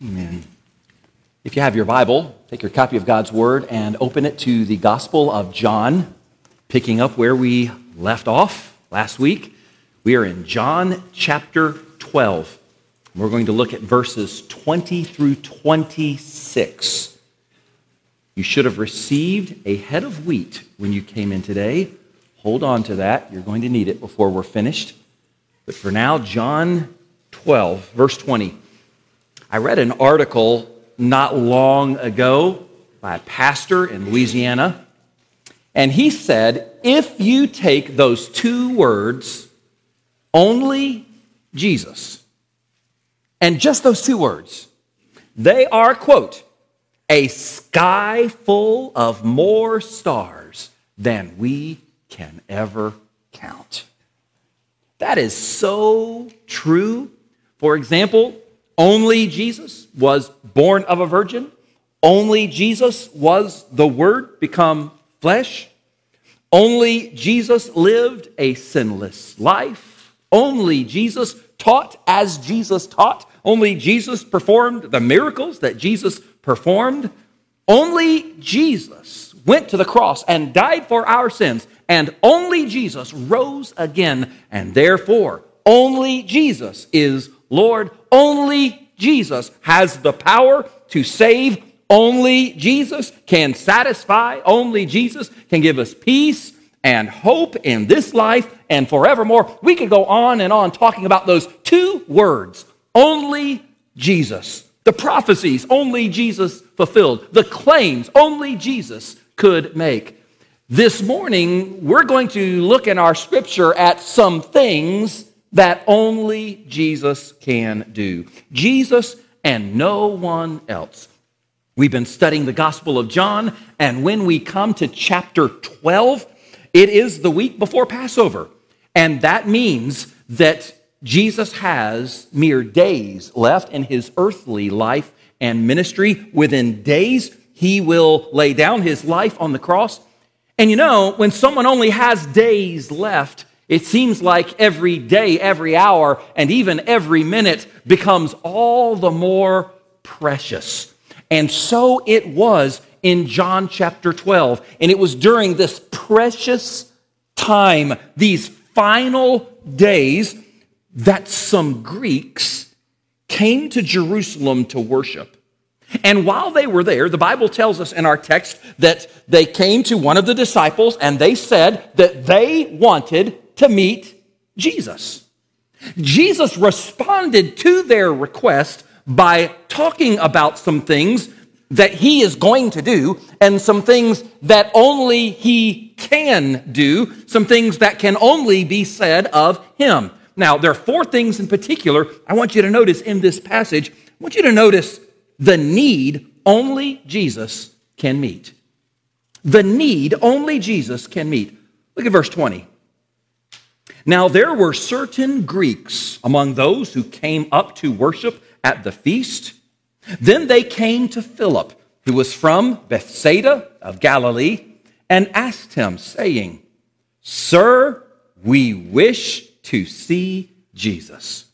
Amen. If you have your Bible, take your copy of God's Word and open it to the Gospel of John, picking up where we left off last week. We are in John chapter 12. We're going to look at verses 20 through 26. You should have received a head of wheat when you came in today. Hold on to that. You're going to need it before we're finished. But for now, John 12, verse 20. I read an article not long ago by a pastor in Louisiana, and he said if you take those two words, only Jesus, and just those two words, they are, quote, a sky full of more stars than we can ever count. That is so true. For example, only Jesus was born of a virgin. Only Jesus was the Word become flesh. Only Jesus lived a sinless life. Only Jesus taught as Jesus taught. Only Jesus performed the miracles that Jesus performed. Only Jesus went to the cross and died for our sins. And only Jesus rose again. And therefore, only Jesus is Lord, only Jesus has the power to save. Only Jesus can satisfy. Only Jesus can give us peace and hope in this life and forevermore. We could go on and on talking about those two words only Jesus. The prophecies only Jesus fulfilled. The claims only Jesus could make. This morning, we're going to look in our scripture at some things that only Jesus can do. Jesus and no one else. We've been studying the Gospel of John, and when we come to chapter 12, it is the week before Passover. And that means that Jesus has mere days left in his earthly life and ministry. Within days, he will lay down his life on the cross. And you know, when someone only has days left, it seems like every day, every hour, and even every minute becomes all the more precious. And so it was in John chapter 12. And it was during this precious time, these final days, that some Greeks came to Jerusalem to worship. And while they were there, the Bible tells us in our text that they came to one of the disciples and they said that they wanted to meet Jesus. Jesus responded to their request by talking about some things that he is going to do and some things that only he can do, some things that can only be said of him. Now, there are four things in particular I want you to notice in this passage. I want you to notice the need only Jesus can meet. The need only Jesus can meet. Look at verse 20. Now, there were certain Greeks among those who came up to worship at the feast. Then they came to Philip, who was from Bethsaida of Galilee, and asked him, saying, Sir, we wish to see Jesus.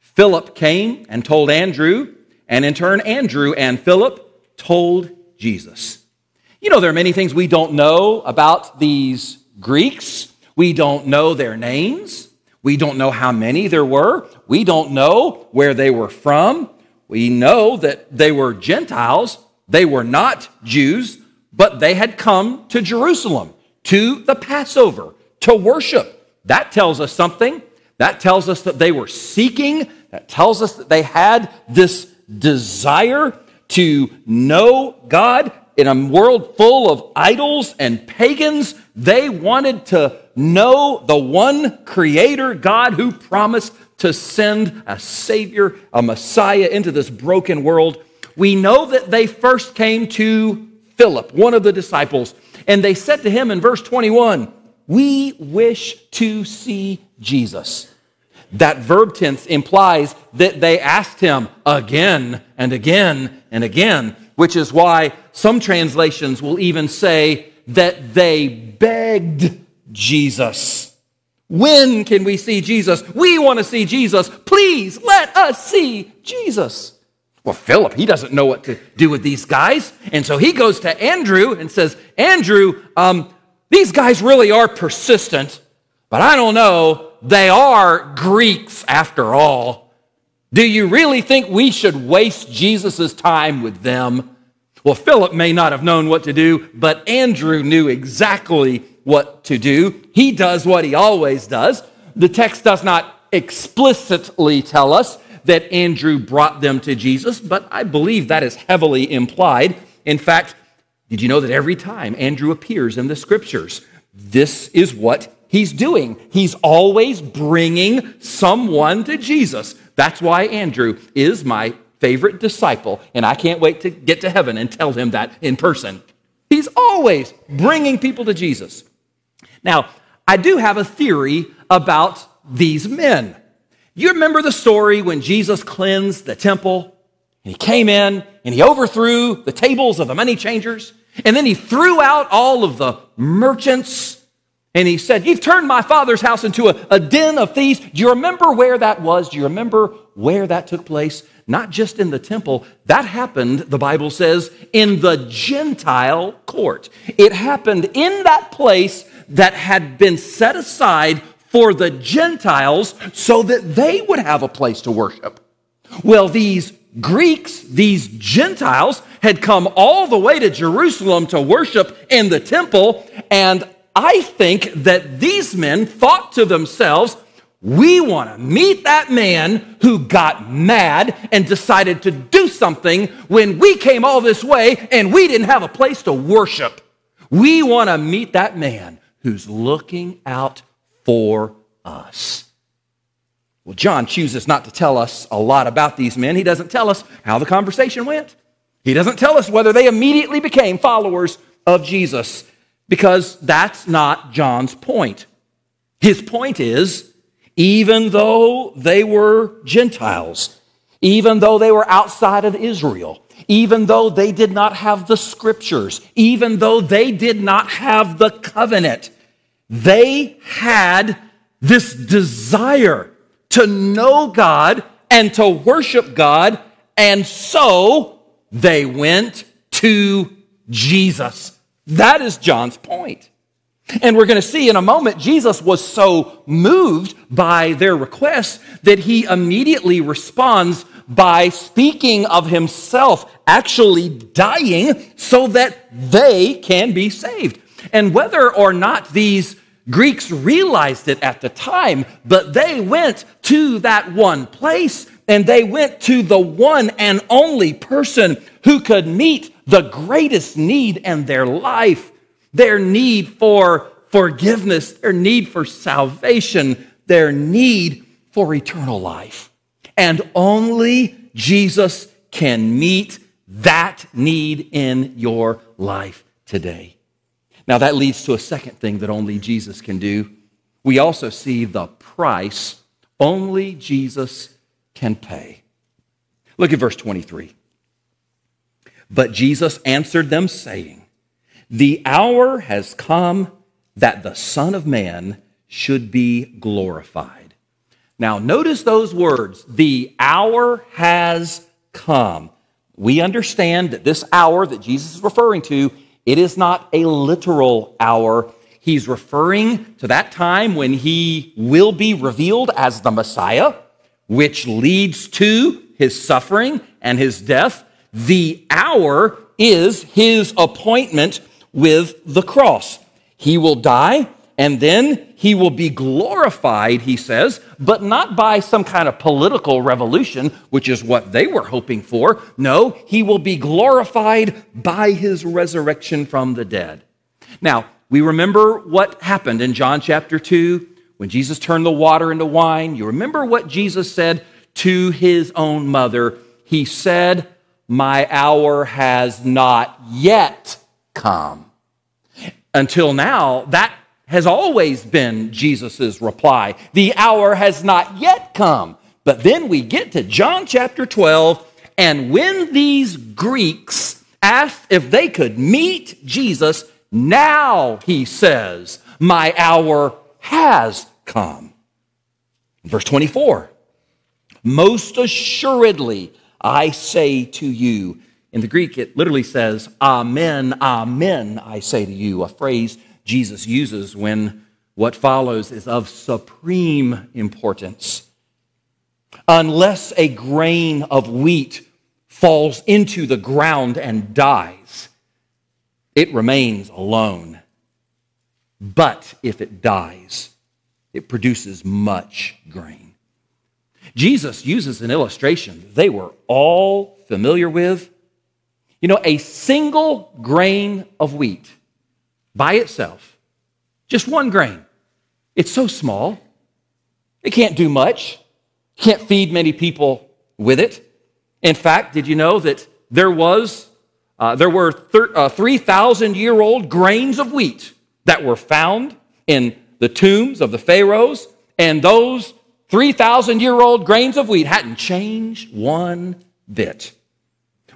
Philip came and told Andrew, and in turn, Andrew and Philip told Jesus. You know, there are many things we don't know about these Greeks. We don't know their names. We don't know how many there were. We don't know where they were from. We know that they were Gentiles. They were not Jews, but they had come to Jerusalem to the Passover to worship. That tells us something. That tells us that they were seeking. That tells us that they had this desire to know God in a world full of idols and pagans. They wanted to know the one creator God who promised to send a Savior, a Messiah into this broken world. We know that they first came to Philip, one of the disciples, and they said to him in verse 21, We wish to see Jesus. That verb tense implies that they asked him again and again and again, which is why some translations will even say that they begged Jesus. When can we see Jesus? We want to see Jesus. Please let us see Jesus. Well, Philip, he doesn't know what to do with these guys. And so he goes to Andrew and says, Andrew, um, these guys really are persistent, but I don't know. They are Greeks after all. Do you really think we should waste Jesus' time with them? Well, Philip may not have known what to do, but Andrew knew exactly what to do. He does what he always does. The text does not explicitly tell us that Andrew brought them to Jesus, but I believe that is heavily implied. In fact, did you know that every time Andrew appears in the scriptures, this is what he's doing? He's always bringing someone to Jesus. That's why Andrew is my favorite disciple, and I can't wait to get to heaven and tell him that in person. He's always bringing people to Jesus. Now, I do have a theory about these men. You remember the story when Jesus cleansed the temple? And he came in and he overthrew the tables of the money changers. And then he threw out all of the merchants. And he said, You've turned my father's house into a, a den of thieves. Do you remember where that was? Do you remember where that took place? Not just in the temple. That happened, the Bible says, in the Gentile court. It happened in that place that had been set aside for the Gentiles so that they would have a place to worship. Well, these Greeks, these Gentiles, had come all the way to Jerusalem to worship in the temple, and I think that these men thought to themselves, we want to meet that man who got mad and decided to do something when we came all this way and we didn't have a place to worship. We want to meet that man who's looking out for us. Well, John chooses not to tell us a lot about these men. He doesn't tell us how the conversation went. He doesn't tell us whether they immediately became followers of Jesus because that's not John's point. His point is even though they were Gentiles, even though they were outside of Israel, even though they did not have the scriptures, even though they did not have the covenant, they had this desire to know God and to worship God, and so they went to Jesus. That is John's point. And we're going to see in a moment, Jesus was so moved by their request that he immediately responds by speaking of himself actually dying so that they can be saved. And whether or not these Greeks realized it at the time, but they went to that one place and they went to the one and only person who could meet the greatest need in their life their need for forgiveness, their need for salvation, their need for eternal life. And only Jesus can meet that need in your life today. Now, that leads to a second thing that only Jesus can do. We also see the price only Jesus can pay. Look at verse 23. But Jesus answered them, saying, The hour has come that the Son of Man should be glorified. Now, notice those words the hour has come. We understand that this hour that Jesus is referring to, it is not a literal hour. He's referring to that time when he will be revealed as the Messiah, which leads to his suffering and his death. The hour is his appointment with the cross. He will die and then he will be glorified, he says, but not by some kind of political revolution, which is what they were hoping for. No, he will be glorified by his resurrection from the dead. Now, we remember what happened in John chapter 2 when Jesus turned the water into wine. You remember what Jesus said to his own mother. He said, My hour has not yet come. Until now, that has always been Jesus' reply. The hour has not yet come. But then we get to John chapter 12, and when these Greeks asked if they could meet Jesus, now he says, My hour has come. Verse 24 Most assuredly, I say to you. In the Greek, it literally says, Amen, Amen, I say to you, a phrase Jesus uses when what follows is of supreme importance. Unless a grain of wheat falls into the ground and dies, it remains alone. But if it dies, it produces much grain. Jesus uses an illustration they were all familiar with. You know, a single grain of wheat by itself, just one grain, it's so small, it can't do much, can't feed many people with it. In fact, did you know that there was uh, there were thir- uh, 3,000 year old grains of wheat that were found in the tombs of the pharaohs, and those 3,000 year old grains of wheat hadn't changed one bit.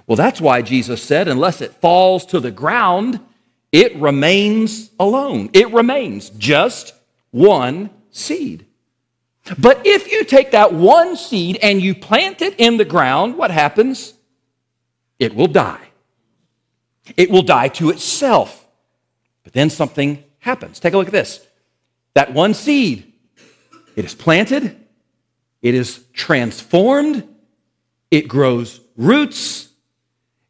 Well, that's why Jesus said, unless it falls to the ground, it remains alone. It remains just one seed. But if you take that one seed and you plant it in the ground, what happens? It will die. It will die to itself. But then something happens. Take a look at this. That one seed, it is planted, it is transformed, it grows roots,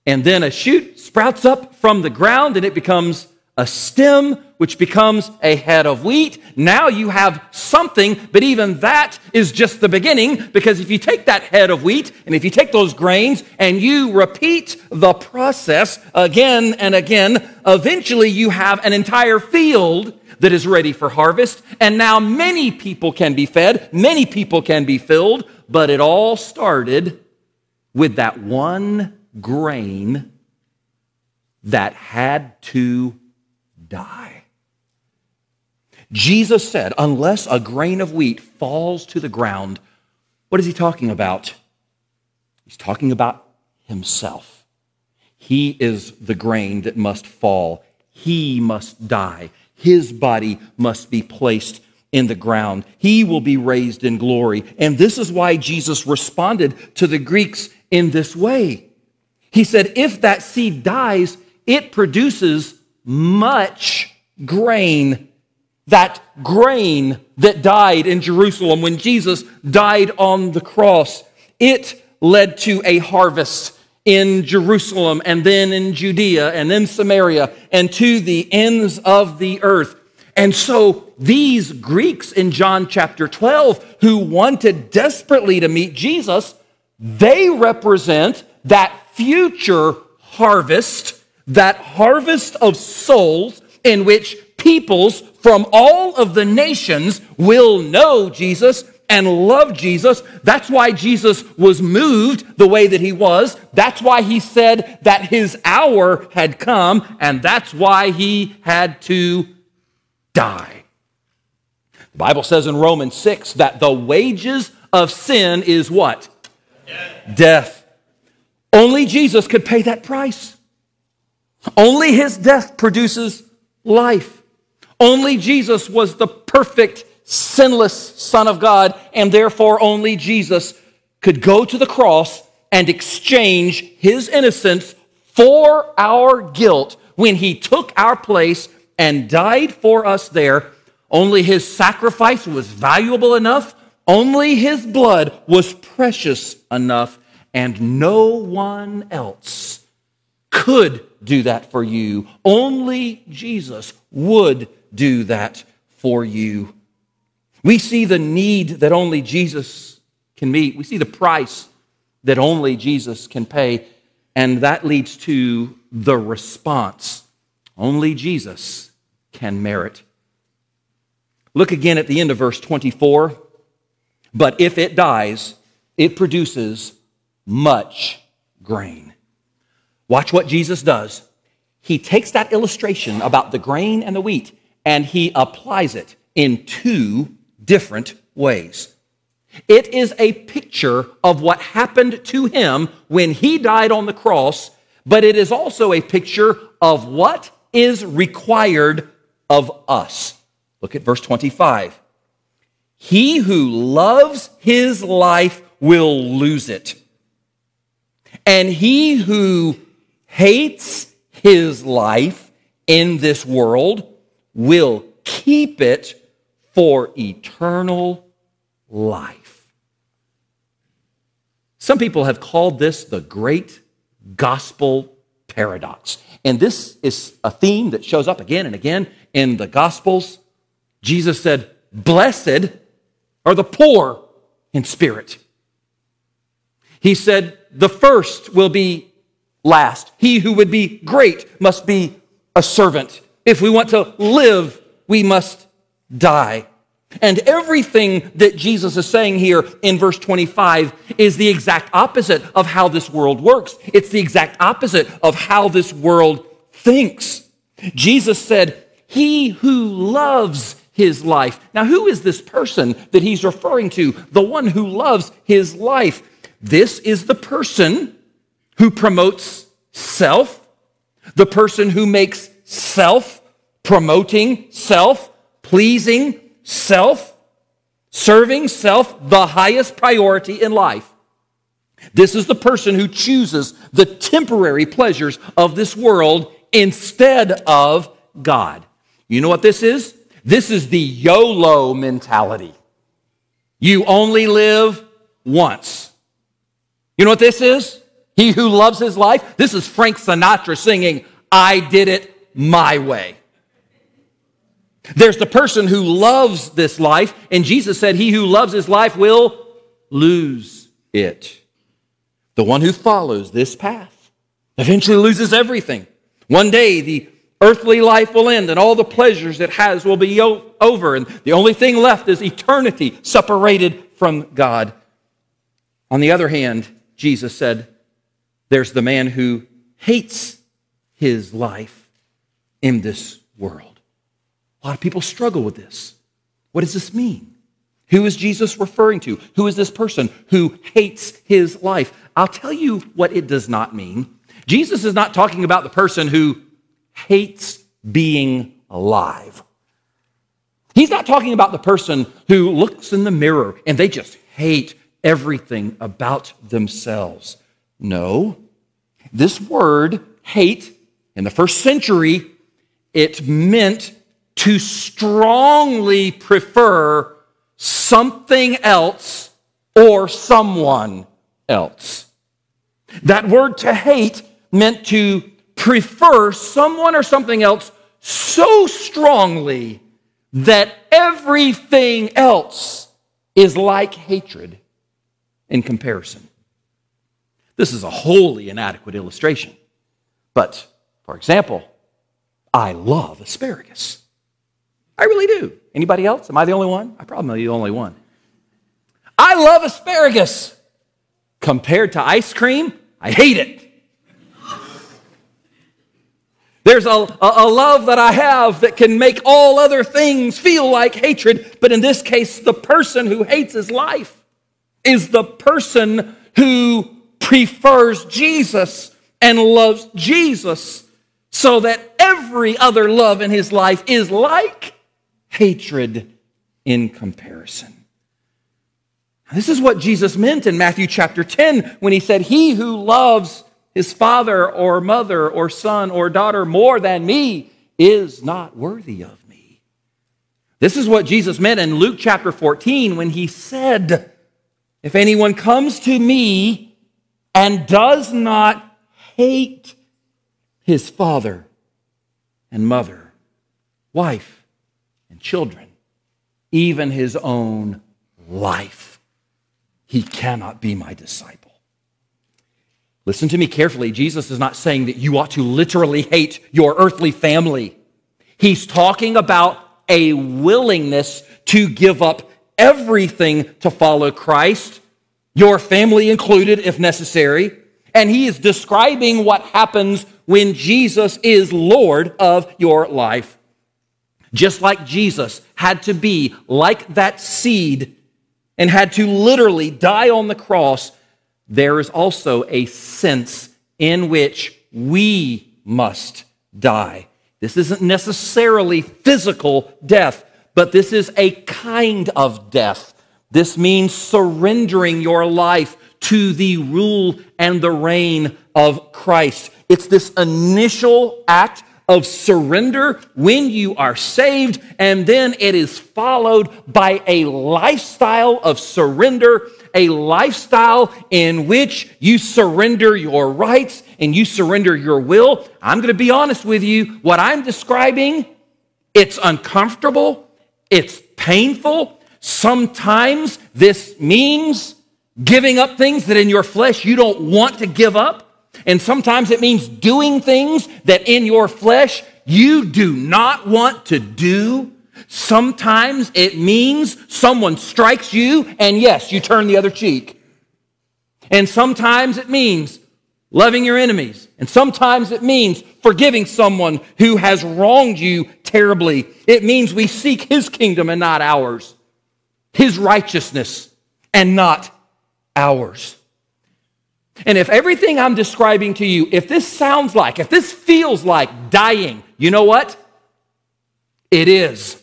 and then a shoot sprouts up from the ground and it becomes a stem, which becomes a head of wheat. Now you have something, but even that is just the beginning because if you take that head of wheat and if you take those grains and you repeat the process again and again, eventually you have an entire field that is ready for harvest. And now many people can be fed, many people can be filled, but it all started with that one grain that had to die. Jesus said, unless a grain of wheat falls to the ground, what is he talking about? He's talking about himself. He is the grain that must fall. He must die. His body must be placed in the ground. He will be raised in glory. And this is why Jesus responded to the Greeks in this way. He said, If that seed dies, it produces much grain. That grain that died in Jerusalem when Jesus died on the cross, it led to a harvest in Jerusalem and then in Judea and then Samaria and to the ends of the earth. And so these Greeks in John chapter 12 who wanted desperately to meet Jesus, they represent that future harvest that harvest of souls in which peoples from all of the nations will know Jesus and love Jesus. That's why Jesus was moved the way that he was. That's why he said that his hour had come, and that's why he had to die. The Bible says in Romans 6 that the wages of sin is what? Death. Death. Only Jesus could pay that price. Only his death produces life. Only Jesus was the perfect, sinless Son of God, and therefore only Jesus could go to the cross and exchange his innocence for our guilt when he took our place and died for us there. Only his sacrifice was valuable enough, only his blood was precious enough, and no one else could do that for you. Only Jesus would do that for you. We see the need that only Jesus can meet. We see the price that only Jesus can pay. And that leads to the response only Jesus can merit. Look again at the end of verse 24. But if it dies, it produces much grain. Watch what Jesus does. He takes that illustration about the grain and the wheat and he applies it in two different ways. It is a picture of what happened to him when he died on the cross, but it is also a picture of what is required of us. Look at verse 25. He who loves his life will lose it And he who hates his life in this world will keep it for eternal life. Some people have called this the great gospel paradox. And this is a theme that shows up again and again in the gospels. Jesus said, Blessed are the poor in spirit. He said, The first will be last. He who would be great must be a servant. If we want to live, we must die. And everything that Jesus is saying here in verse 25 is the exact opposite of how this world works. It's the exact opposite of how this world thinks. Jesus said, He who loves his life. Now, who is this person that he's referring to? The one who loves his life. This is the person who promotes self, the person who makes self promoting self, pleasing self, serving self the highest priority in life. This is the person who chooses the temporary pleasures of this world instead of God. You know what this is? This is the YOLO mentality. You only live once. You know what this is? He who loves his life. This is Frank Sinatra singing, I did it my way. There's the person who loves this life, and Jesus said, He who loves his life will lose it. The one who follows this path eventually loses everything. One day, the earthly life will end, and all the pleasures it has will be over, and the only thing left is eternity separated from God. On the other hand, Jesus said, There's the man who hates his life in this world. A lot of people struggle with this. What does this mean? Who is Jesus referring to? Who is this person who hates his life? I'll tell you what it does not mean. Jesus is not talking about the person who hates being alive. He's not talking about the person who looks in the mirror and they just hate everything about themselves. No. This word, hate, in the first century, it meant to strongly prefer something else or someone else. That word to hate meant to prefer someone or something else so strongly that everything else is like hatred in comparison. This is a wholly inadequate illustration. But, for example, I love asparagus. I really do. Anybody else? Am I the only one? I probably the only one. I love asparagus. Compared to ice cream, I hate it. There's a, a, a, love that I have that can make all other things feel like hatred, but in this case, the person who hates his life is the person who prefers Jesus and loves Jesus so that every other love in his life is like hatred in comparison. This is what Jesus meant in Matthew chapter 10 when he said, He who loves his father or mother or son or daughter more than me is not worthy of me. This is what Jesus meant in Luke chapter 14 when he said, If anyone comes to me and does not hate his father and mother, wife, and children, even his own life. He cannot be my disciple. Listen to me carefully. Jesus is not saying that you ought to literally hate your earthly family. He's talking about a willingness to give up everything to follow Christ, your family included, if necessary. And he is describing what happens when Jesus is Lord of your life. Just like Jesus had to be like that seed and had to literally die on the cross, there is also a sense in which we must die. This isn't necessarily physical death, but this is a kind of death. This means surrendering your life to the rule and the reign of Christ. It's this initial act of surrender when you are saved, and then it is followed by a lifestyle of surrender, a lifestyle in which you surrender your rights and you surrender your will. I'm going to be honest with you. What I'm describing, it's uncomfortable, it's painful. Sometimes this means giving up things that in your flesh you don't want to give up. And sometimes it means doing things that in your flesh you do not want to do. Sometimes it means someone strikes you and yes, you turn the other cheek. And sometimes it means loving your enemies. And sometimes it means forgiving someone who has wronged you terribly. It means we seek his kingdom and not ours, his righteousness and not ours. And if everything I'm describing to you, if this sounds like, if this feels like dying, you know what? It is.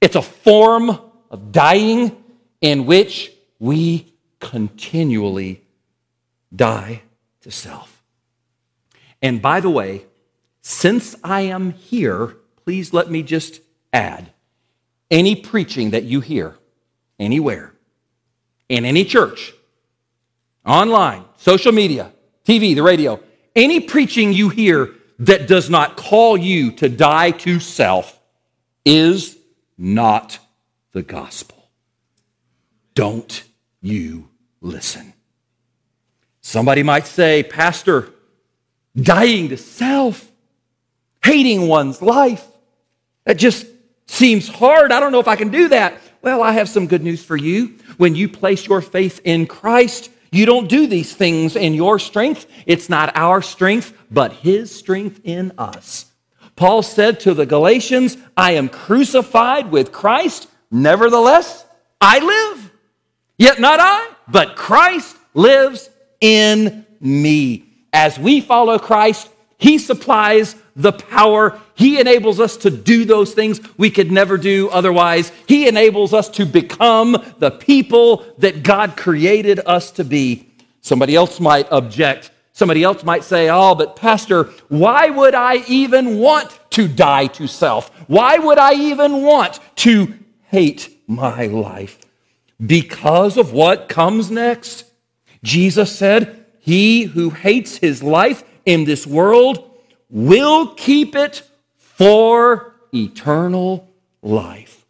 It's a form of dying in which we continually die to self. And by the way, since I am here, please let me just add any preaching that you hear anywhere, in any church, online, social media, TV, the radio, any preaching you hear that does not call you to die to self is not the gospel. Don't you listen. Somebody might say, Pastor, dying to self, hating one's life, that just seems hard. I don't know if I can do that. Well, I have some good news for you. When you place your faith in Christ, you don't do these things in your strength. It's not our strength, but His strength in us. Paul said to the Galatians, I am crucified with Christ. Nevertheless, I live. Yet not I, but Christ lives in me. As we follow Christ, He supplies the power. He enables us to do those things we could never do otherwise. He enables us to become the people that God created us to be. Somebody else might object. Somebody else might say, Oh, but Pastor, why would I even want to die to self? Why would I even want to hate my life? Because of what comes next. Jesus said, He who hates his life in this world will keep it for eternal life.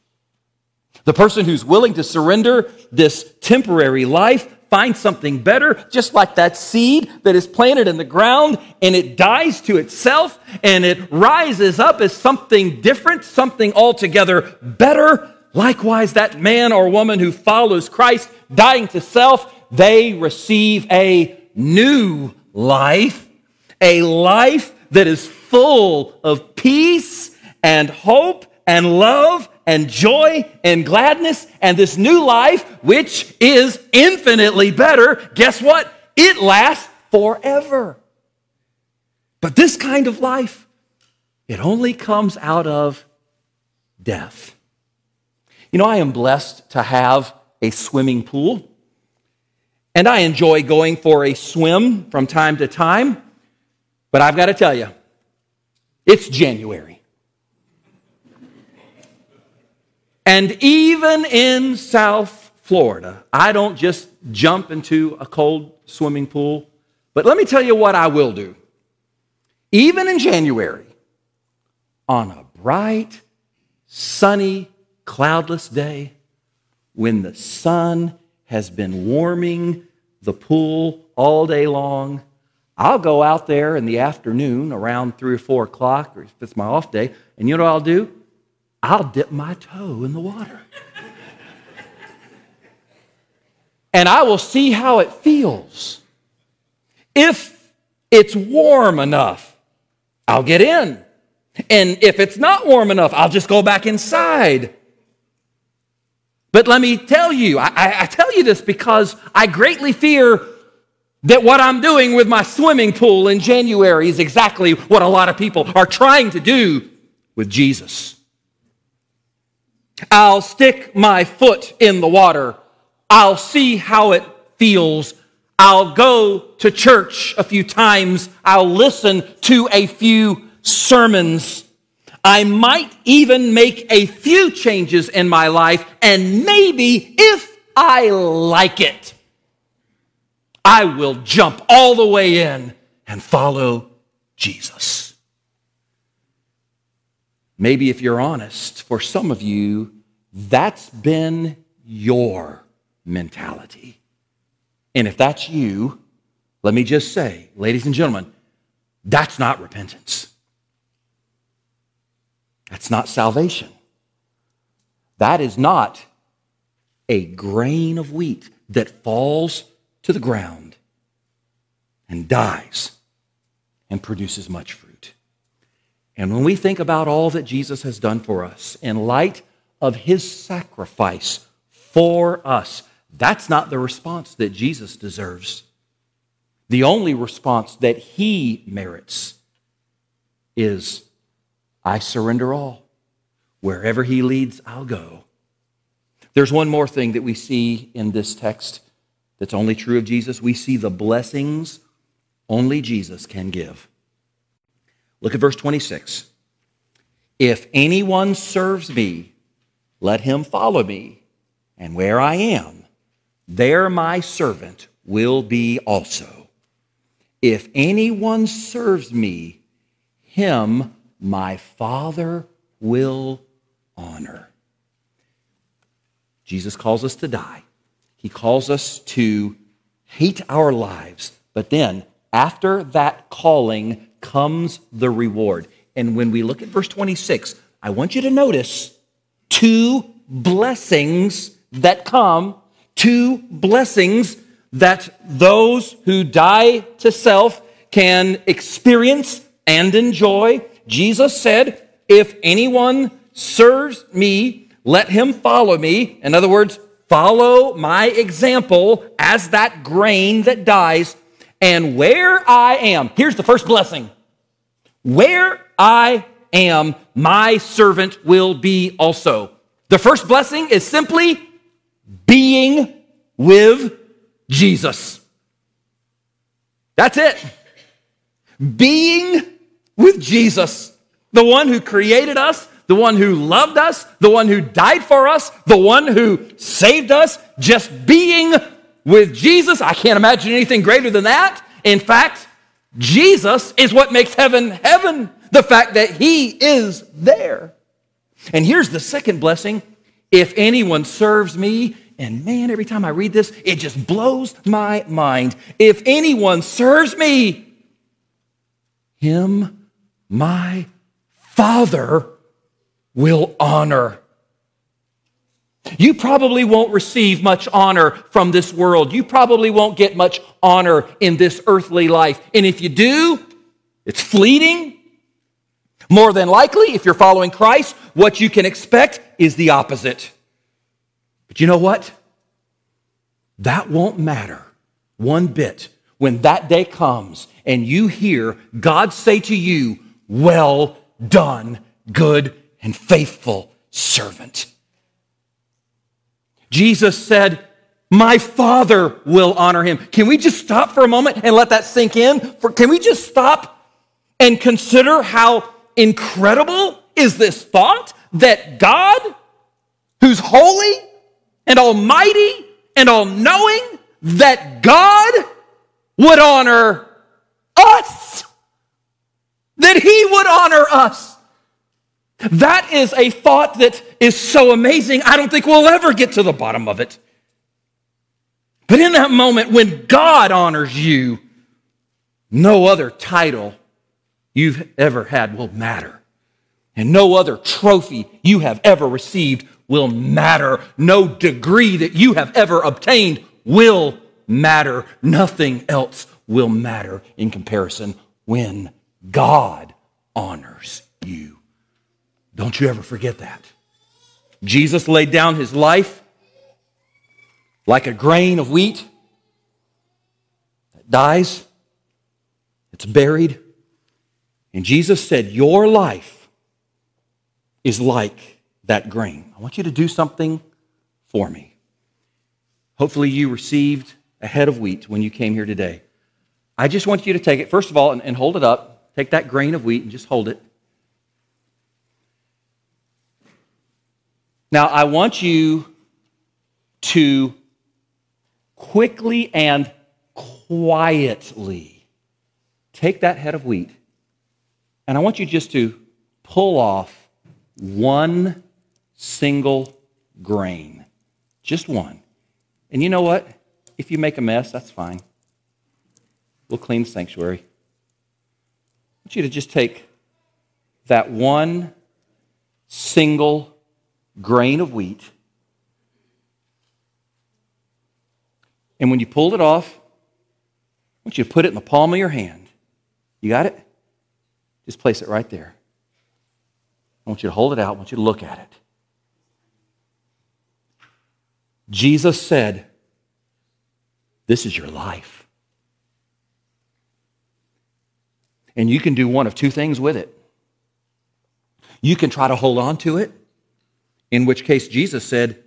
The person who's willing to surrender this temporary life finds something better, just like that seed that is planted in the ground and it dies to itself and it rises up as something different, something altogether better. Likewise, that man or woman who follows Christ, dying to self, they receive a new life, a life that is full of peace and hope and love and joy and gladness and this new life, which is infinitely better. Guess what? It lasts forever. But this kind of life, it only comes out of death. You know, I am blessed to have a swimming pool, and I enjoy going for a swim from time to time. But I've got to tell you, it's January. And even in South Florida, I don't just jump into a cold swimming pool. But let me tell you what I will do. Even in January, on a bright, sunny, cloudless day, when the sun has been warming the pool all day long, I'll go out there in the afternoon around three or four o'clock, or if it's my off day, and you know what I'll do? I'll dip my toe in the water. and I will see how it feels. If it's warm enough, I'll get in. And if it's not warm enough, I'll just go back inside. But let me tell you, I, I, tell you this because I greatly fear that what I'm doing with my swimming pool in January is exactly what a lot of people are trying to do with Jesus. I'll stick my foot in the water. I'll see how it feels. I'll go to church a few times. I'll listen to a few sermons. I might even make a few changes in my life, and maybe if I like it, I will jump all the way in and follow Jesus. Maybe if you're honest, for some of you, that's been your mentality. And if that's you, let me just say, ladies and gentlemen, that's not repentance. That's not salvation. That is not a grain of wheat that falls to the ground and dies and produces much fruit. And when we think about all that Jesus has done for us in light of his sacrifice for us, that's not the response that Jesus deserves. The only response that he merits is I surrender all. Wherever he leads, I'll go. There's one more thing that we see in this text that's only true of Jesus. We see the blessings only Jesus can give. Look at verse 26. If anyone serves me, let him follow me, and where I am, there my servant will be also. If anyone serves me, him my Father will honor. Jesus calls us to die. He calls us to hate our lives. But then, after that calling comes the reward. And when we look at verse 26, I want you to notice two blessings that come, two blessings that those who die to self can experience and enjoy Jesus said, If anyone serves me, let him follow me. In other words, follow my example as that grain that dies. And where I am, here's the first blessing. Where I am, my servant will be also. The first blessing is simply being with Jesus. That's it. Being with Jesus, the one who created us, the one who loved us, the one who died for us, the one who saved us, just being with Jesus. I can't imagine anything greater than that. In fact, Jesus is what makes heaven heaven, the fact that He is there. And here's the second blessing if anyone serves me, and man, every time I read this, it just blows my mind. If anyone serves me, him my Father will honor. You probably won't receive much honor from this world. You probably won't get much honor in this earthly life. And if you do, it's fleeting. More than likely, if you're following Christ, what you can expect is the opposite. But you know what? That won't matter one bit when that day comes and you hear God say to you, well done, good and faithful servant. Jesus said, My Father will honor him. Can we just stop for a moment and let that sink in? For, can we just stop and consider how incredible is this thought that God, who's holy and almighty and all knowing, that God would honor us? that he would honor us. That is a thought that is so amazing, I don't think we'll ever get to the bottom of it. But in that moment, when God honors you, no other title you've ever had will matter. And no other trophy you have ever received will matter. No degree that you have ever obtained will matter. Nothing else will matter in comparison when God honors you. Don't you ever forget that. Jesus laid down his life like a grain of wheat that dies, it's buried. And Jesus said, Your life is like that grain. I want you to do something for me. Hopefully, you received a head of wheat when you came here today. I just want you to take it, first of all, and, and hold it up. Take that grain of wheat and just hold it. Now, I want you to quickly and quietly take that head of wheat, and I want you just to pull off one single grain. Just one. And you know what? If you make a mess, that's fine. We'll clean the sanctuary. I want you to just take that one single grain of wheat. And when you pulled it off, I want you to put it in the palm of your hand. You got it? Just place it right there. I want you to hold it out. I want you to look at it. Jesus said, This is your life. And you can do one of two things with it. You can try to hold on to it, in which case Jesus said,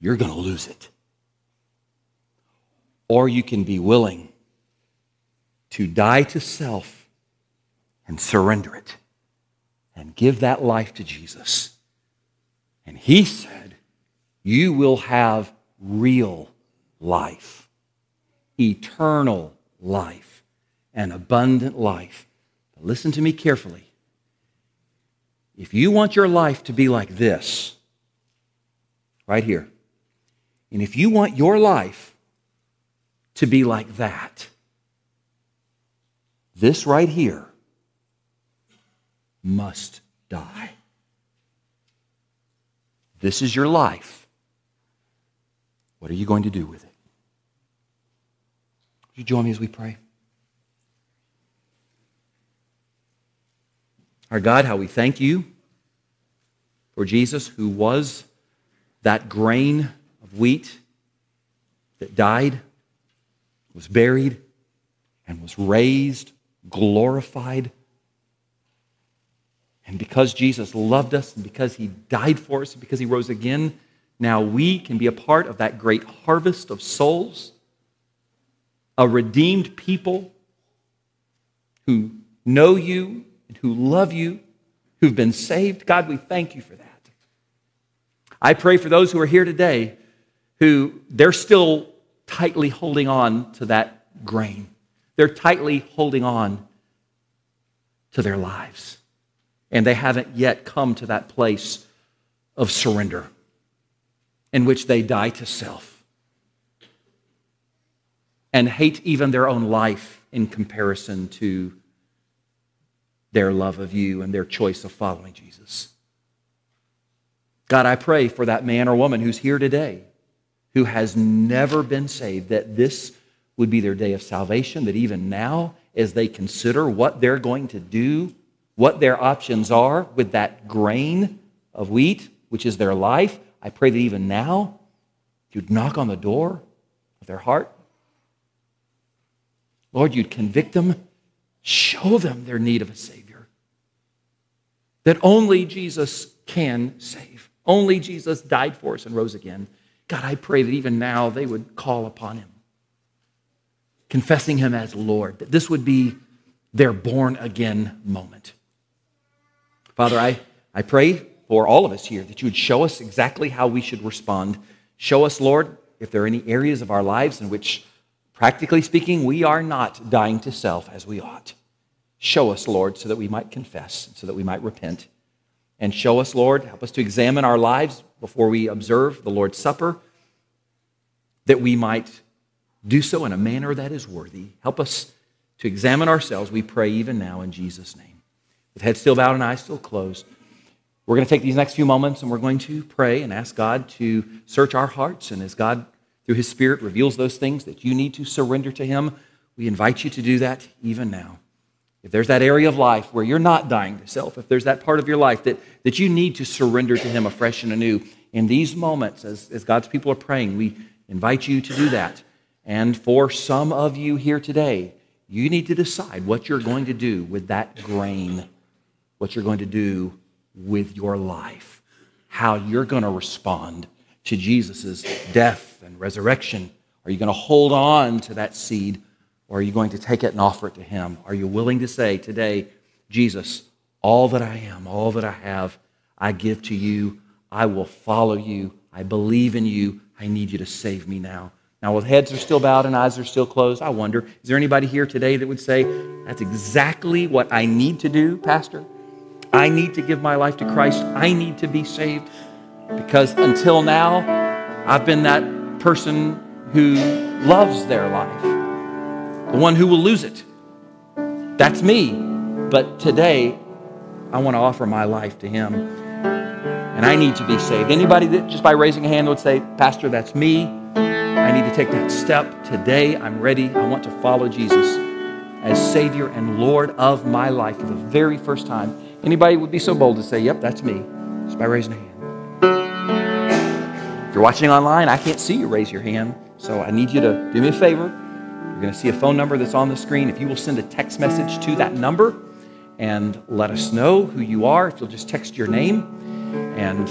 You're going to lose it. Or you can be willing to die to self and surrender it and give that life to Jesus. And He said, You will have real life, eternal life, and abundant life. But listen to me carefully. If you want your life to be like this, right here, and if you want your life to be like that, this right here must die. This is your life. What are you going to do with it? Would you join me as we pray? Our God, how we thank you for Jesus, who was that grain of wheat that died, was buried, and was raised, glorified. And because Jesus loved us, and because he died for us, and because he rose again, now we can be a part of that great harvest of souls, a redeemed people who know you and who love you, who've been saved. God, we thank you for that. I pray for those who are here today who they're still tightly holding on to that grain. They're tightly holding on to their lives. And they haven't yet come to that place of surrender in which they die to self and hate even their own life in comparison to their love of you and their choice of following Jesus. God, I pray for that man or woman who's here today who has never been saved, that this would be their day of salvation, that even now, as they consider what they're going to do, what their options are with that grain of wheat, which is their life, I pray that even now, you'd knock on the door of their heart. Lord, you'd convict them, show them their need of a Savior. That only Jesus can save. Only Jesus died for us and rose again. God, I pray that even now they would call upon him, confessing him as Lord, that this would be their born again moment. Father, I, I pray for all of us here, that you would show us exactly how we should respond. Show us, Lord, if there are any areas of our lives in which, practically speaking, we are not dying to self as we ought. Show us, Lord, so that we might confess, so that we might repent. And show us, Lord, help us to examine our lives before we observe the Lord's Supper, that we might do so in a manner that is worthy. Help us to examine ourselves, we pray even now in Jesus' name. With head still bowed and eyes still closed. We're going to take these next few moments and we're going to pray and ask God to search our hearts. And as God, through His Spirit, reveals those things that you need to surrender to Him, we invite you to do that even now. If there's that area of life where you're not dying to self, if there's that part of your life that, that you need to surrender to Him afresh and anew, in these moments, as, as God's people are praying, we invite you to do that. And for some of you here today, you need to decide what you're going to do with that grain, what you're going to do with your life, how you're going to respond to Jesus' death and resurrection. Are you going to hold on to that seed or are you going to take it and offer it to Him? Are you willing to say today, Jesus, all that I am, all that I have, I give to you. I will follow you. I believe in you. I need you to save me now. Now, with heads are still bowed and eyes are still closed, I wonder, is there anybody here today that would say, that's exactly what I need to do, Pastor? I need to give my life to Christ. I need to be saved. Because until now, I've been that person who loves their life, the one who will lose it. That's me. But today, I want to offer my life to Him. And I need to be saved. Anybody that just by raising a hand would say, Pastor, that's me. I need to take that step today. I'm ready. I want to follow Jesus as Savior and Lord of my life for the very first time. Anybody would be so bold to say, Yep, that's me, just by raising a hand. If you're watching online, I can't see you raise your hand, so I need you to do me a favor. You're going to see a phone number that's on the screen. If you will send a text message to that number and let us know who you are, if you'll just text your name, and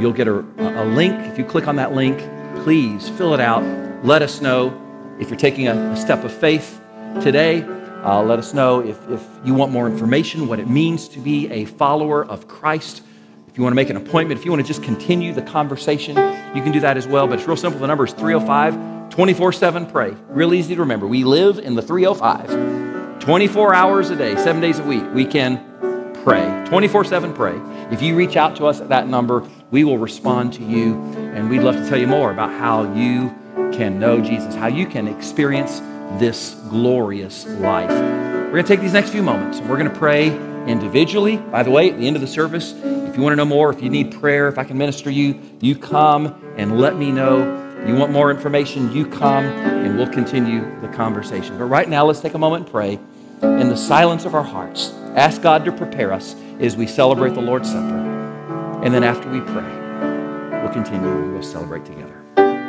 you'll get a, a link. If you click on that link, please fill it out. Let us know if you're taking a, a step of faith today. Uh, let us know if, if you want more information, what it means to be a follower of Christ. If you want to make an appointment, if you want to just continue the conversation, you can do that as well. But it's real simple. The number is 305 24 7 pray. Real easy to remember. We live in the 305 24 hours a day, seven days a week. We can pray. 24 7 pray. If you reach out to us at that number, we will respond to you. And we'd love to tell you more about how you can know Jesus, how you can experience this glorious life. We're going to take these next few moments and we're going to pray individually. By the way, at the end of the service, if you want to know more, if you need prayer, if I can minister you, you come and let me know. You want more information, you come and we'll continue the conversation. But right now, let's take a moment and pray in the silence of our hearts. Ask God to prepare us as we celebrate the Lord's Supper. And then after we pray, we'll continue and we'll celebrate together.